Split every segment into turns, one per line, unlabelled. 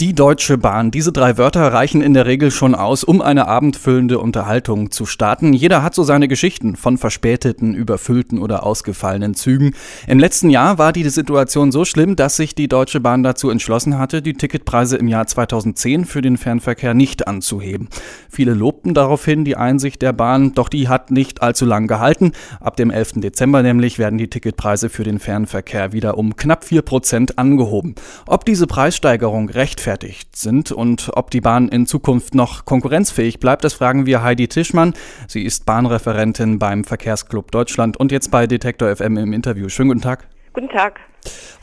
Die Deutsche Bahn. Diese drei Wörter reichen in der Regel schon aus, um eine abendfüllende Unterhaltung zu starten. Jeder hat so seine Geschichten von verspäteten, überfüllten oder ausgefallenen Zügen. Im letzten Jahr war die Situation so schlimm, dass sich die Deutsche Bahn dazu entschlossen hatte, die Ticketpreise im Jahr 2010 für den Fernverkehr nicht anzuheben. Viele lobten daraufhin die Einsicht der Bahn, doch die hat nicht allzu lang gehalten. Ab dem 11. Dezember nämlich werden die Ticketpreise für den Fernverkehr wieder um knapp vier Prozent angehoben. Ob diese Preissteigerung rechtfertigt gerechtfertigt sind und ob die Bahn in Zukunft noch konkurrenzfähig bleibt, das fragen wir Heidi Tischmann. Sie ist Bahnreferentin beim Verkehrsclub Deutschland und jetzt bei Detektor FM im Interview. Schönen guten Tag.
Guten Tag.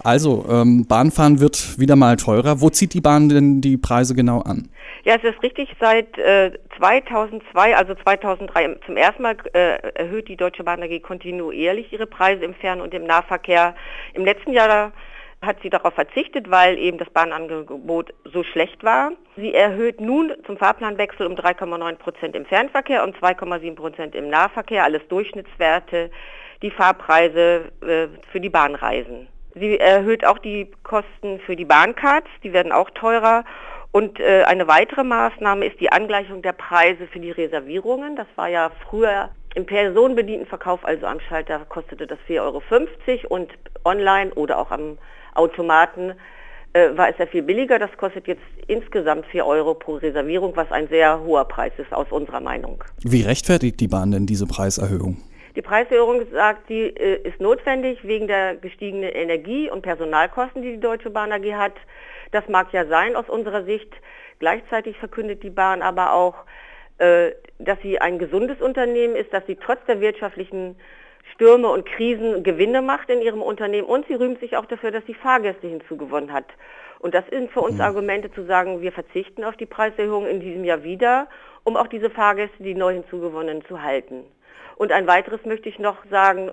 Also, ähm, Bahnfahren wird wieder mal teurer. Wo zieht die Bahn denn die Preise genau an?
Ja, es ist richtig. Seit äh, 2002, also 2003, zum ersten Mal äh, erhöht die Deutsche Bahn AG kontinuierlich ihre Preise im Fern- und im Nahverkehr. Im letzten Jahr hat sie darauf verzichtet, weil eben das Bahnangebot so schlecht war. Sie erhöht nun zum Fahrplanwechsel um 3,9 Prozent im Fernverkehr und 2,7 Prozent im Nahverkehr, alles Durchschnittswerte, die Fahrpreise äh, für die Bahnreisen. Sie erhöht auch die Kosten für die Bahncards, die werden auch teurer. Und äh, eine weitere Maßnahme ist die Angleichung der Preise für die Reservierungen. Das war ja früher im personenbedienten Verkauf, also am Schalter, kostete das 4,50 Euro und online oder auch am Automaten äh, war es ja viel billiger. Das kostet jetzt insgesamt 4 Euro pro Reservierung, was ein sehr hoher Preis ist aus unserer Meinung.
Wie rechtfertigt die Bahn denn diese Preiserhöhung?
Die Preiserhöhung sagt, die äh, ist notwendig wegen der gestiegenen Energie- und Personalkosten, die die Deutsche Bahn AG hat. Das mag ja sein aus unserer Sicht. Gleichzeitig verkündet die Bahn aber auch, äh, dass sie ein gesundes Unternehmen ist, dass sie trotz der wirtschaftlichen Stürme und Krisen Gewinne macht in ihrem Unternehmen und sie rühmt sich auch dafür, dass sie Fahrgäste hinzugewonnen hat. Und das sind für uns mhm. Argumente zu sagen, wir verzichten auf die Preiserhöhung in diesem Jahr wieder, um auch diese Fahrgäste, die neu hinzugewonnenen, zu halten. Und ein weiteres möchte ich noch sagen,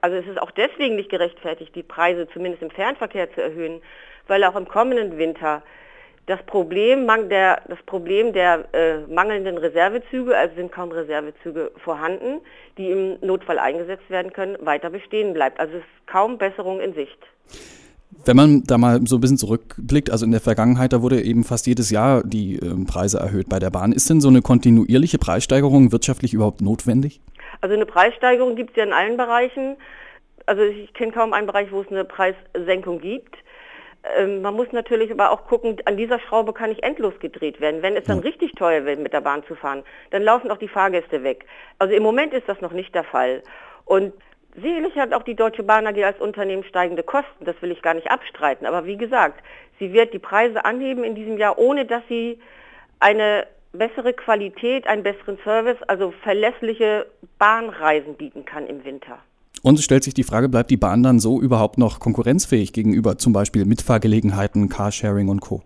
also es ist auch deswegen nicht gerechtfertigt, die Preise zumindest im Fernverkehr zu erhöhen, weil auch im kommenden Winter das Problem der, das Problem der äh, mangelnden Reservezüge, also sind kaum Reservezüge vorhanden, die im Notfall eingesetzt werden können, weiter bestehen bleibt. Also es ist kaum Besserung in Sicht.
Wenn man da mal so ein bisschen zurückblickt, also in der Vergangenheit, da wurde eben fast jedes Jahr die äh, Preise erhöht bei der Bahn. Ist denn so eine kontinuierliche Preissteigerung wirtschaftlich überhaupt notwendig?
Also eine Preissteigerung gibt es ja in allen Bereichen. Also ich kenne kaum einen Bereich, wo es eine Preissenkung gibt. Ähm, man muss natürlich aber auch gucken, an dieser Schraube kann nicht endlos gedreht werden. Wenn es dann richtig teuer wird, mit der Bahn zu fahren, dann laufen auch die Fahrgäste weg. Also im Moment ist das noch nicht der Fall. Und sicherlich hat auch die Deutsche Bahn AG als Unternehmen steigende Kosten, das will ich gar nicht abstreiten. Aber wie gesagt, sie wird die Preise anheben in diesem Jahr, ohne dass sie eine bessere Qualität, einen besseren Service, also verlässliche Bahnreisen bieten kann im Winter.
Und es stellt sich die Frage, bleibt die Bahn dann so überhaupt noch konkurrenzfähig gegenüber zum Beispiel Mitfahrgelegenheiten, Carsharing und Co.?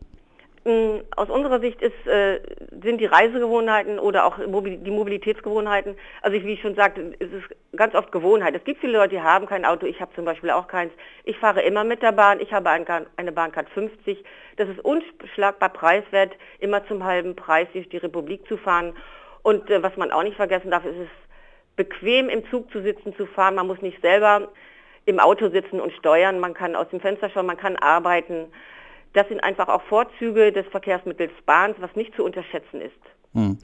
Mm, aus unserer Sicht ist, äh, sind die Reisegewohnheiten oder auch die Mobilitätsgewohnheiten, also wie ich schon sagte, es ist ganz oft Gewohnheit. Es gibt viele Leute, die haben kein Auto, ich habe zum Beispiel auch keins. Ich fahre immer mit der Bahn, ich habe eine Bahncard 50. Das ist unschlagbar preiswert, immer zum halben Preis durch die Republik zu fahren. Und äh, was man auch nicht vergessen darf, ist es bequem im Zug zu sitzen, zu fahren. Man muss nicht selber im Auto sitzen und steuern. Man kann aus dem Fenster schauen, man kann arbeiten. Das sind einfach auch Vorzüge des Verkehrsmittels Bahns, was nicht zu unterschätzen ist.
Hm.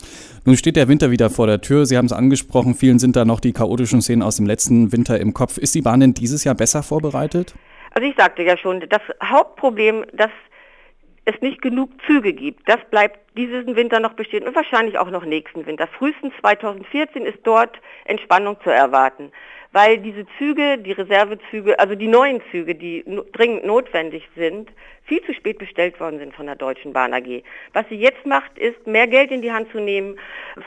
Nun steht der Winter wieder vor der Tür. Sie haben es angesprochen, vielen sind da noch die chaotischen Szenen aus dem letzten Winter im Kopf. Ist die Bahn denn dieses Jahr besser vorbereitet?
Also ich sagte ja schon, das Hauptproblem, das es nicht genug Züge gibt. Das bleibt diesen Winter noch bestehen und wahrscheinlich auch noch nächsten Winter. Frühestens 2014 ist dort Entspannung zu erwarten weil diese Züge, die Reservezüge, also die neuen Züge, die dringend notwendig sind, viel zu spät bestellt worden sind von der Deutschen Bahn AG. Was sie jetzt macht, ist, mehr Geld in die Hand zu nehmen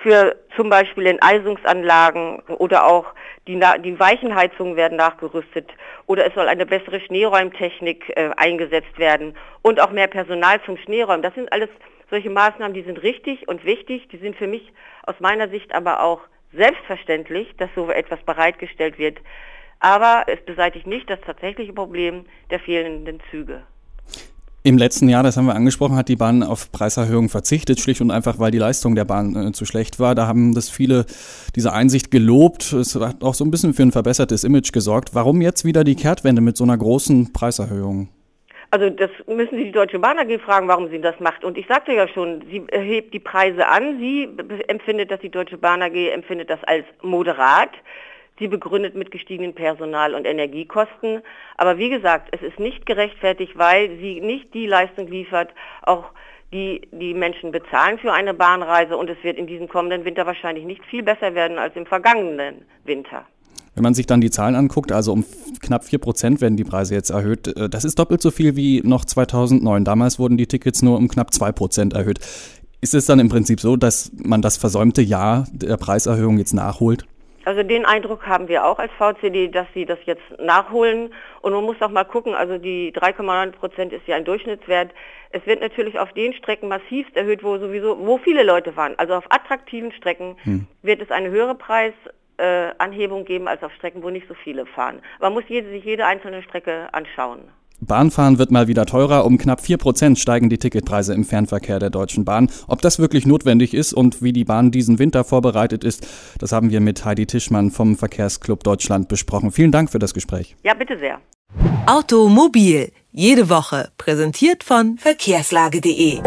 für zum Beispiel Enteisungsanlagen oder auch die, die Weichenheizungen werden nachgerüstet oder es soll eine bessere Schneeräumtechnik äh, eingesetzt werden und auch mehr Personal zum Schneeräumen. Das sind alles solche Maßnahmen, die sind richtig und wichtig, die sind für mich aus meiner Sicht aber auch selbstverständlich, dass so etwas bereitgestellt wird. Aber es beseitigt nicht das tatsächliche Problem der fehlenden Züge.
Im letzten Jahr, das haben wir angesprochen, hat die Bahn auf Preiserhöhungen verzichtet, schlicht und einfach, weil die Leistung der Bahn äh, zu schlecht war. Da haben das viele diese Einsicht gelobt. Es hat auch so ein bisschen für ein verbessertes Image gesorgt. Warum jetzt wieder die Kehrtwende mit so einer großen Preiserhöhung?
Also das müssen Sie die Deutsche Bahn AG fragen, warum sie das macht. Und ich sagte ja schon, sie hebt die Preise an. Sie empfindet das, die Deutsche Bahn AG empfindet das als moderat. Sie begründet mit gestiegenen Personal- und Energiekosten. Aber wie gesagt, es ist nicht gerechtfertigt, weil sie nicht die Leistung liefert, auch die die Menschen bezahlen für eine Bahnreise. Und es wird in diesem kommenden Winter wahrscheinlich nicht viel besser werden als im vergangenen Winter.
Wenn man sich dann die Zahlen anguckt, also um knapp 4 Prozent werden die Preise jetzt erhöht. Äh, das ist doppelt so viel wie noch 2009. Damals wurden die Tickets nur um knapp 2 Prozent erhöht. Ist es dann im Prinzip so, dass man das versäumte Jahr der Preiserhöhung jetzt nachholt?
Also den Eindruck haben wir auch als VCD, dass sie das jetzt nachholen. Und man muss auch mal gucken, also die 3,9 Prozent ist ja ein Durchschnittswert. Es wird natürlich auf den Strecken massivst erhöht, wo sowieso, wo viele Leute fahren. Also auf attraktiven Strecken hm. wird es eine höhere Preisanhebung äh, geben als auf Strecken, wo nicht so viele fahren. Man muss jede, sich jede einzelne Strecke anschauen.
Bahnfahren wird mal wieder teurer. Um knapp 4 Prozent steigen die Ticketpreise im Fernverkehr der Deutschen Bahn. Ob das wirklich notwendig ist und wie die Bahn diesen Winter vorbereitet ist, das haben wir mit Heidi Tischmann vom Verkehrsclub Deutschland besprochen. Vielen Dank für das Gespräch.
Ja, bitte sehr.
Automobil. Jede Woche. Präsentiert von verkehrslage.de.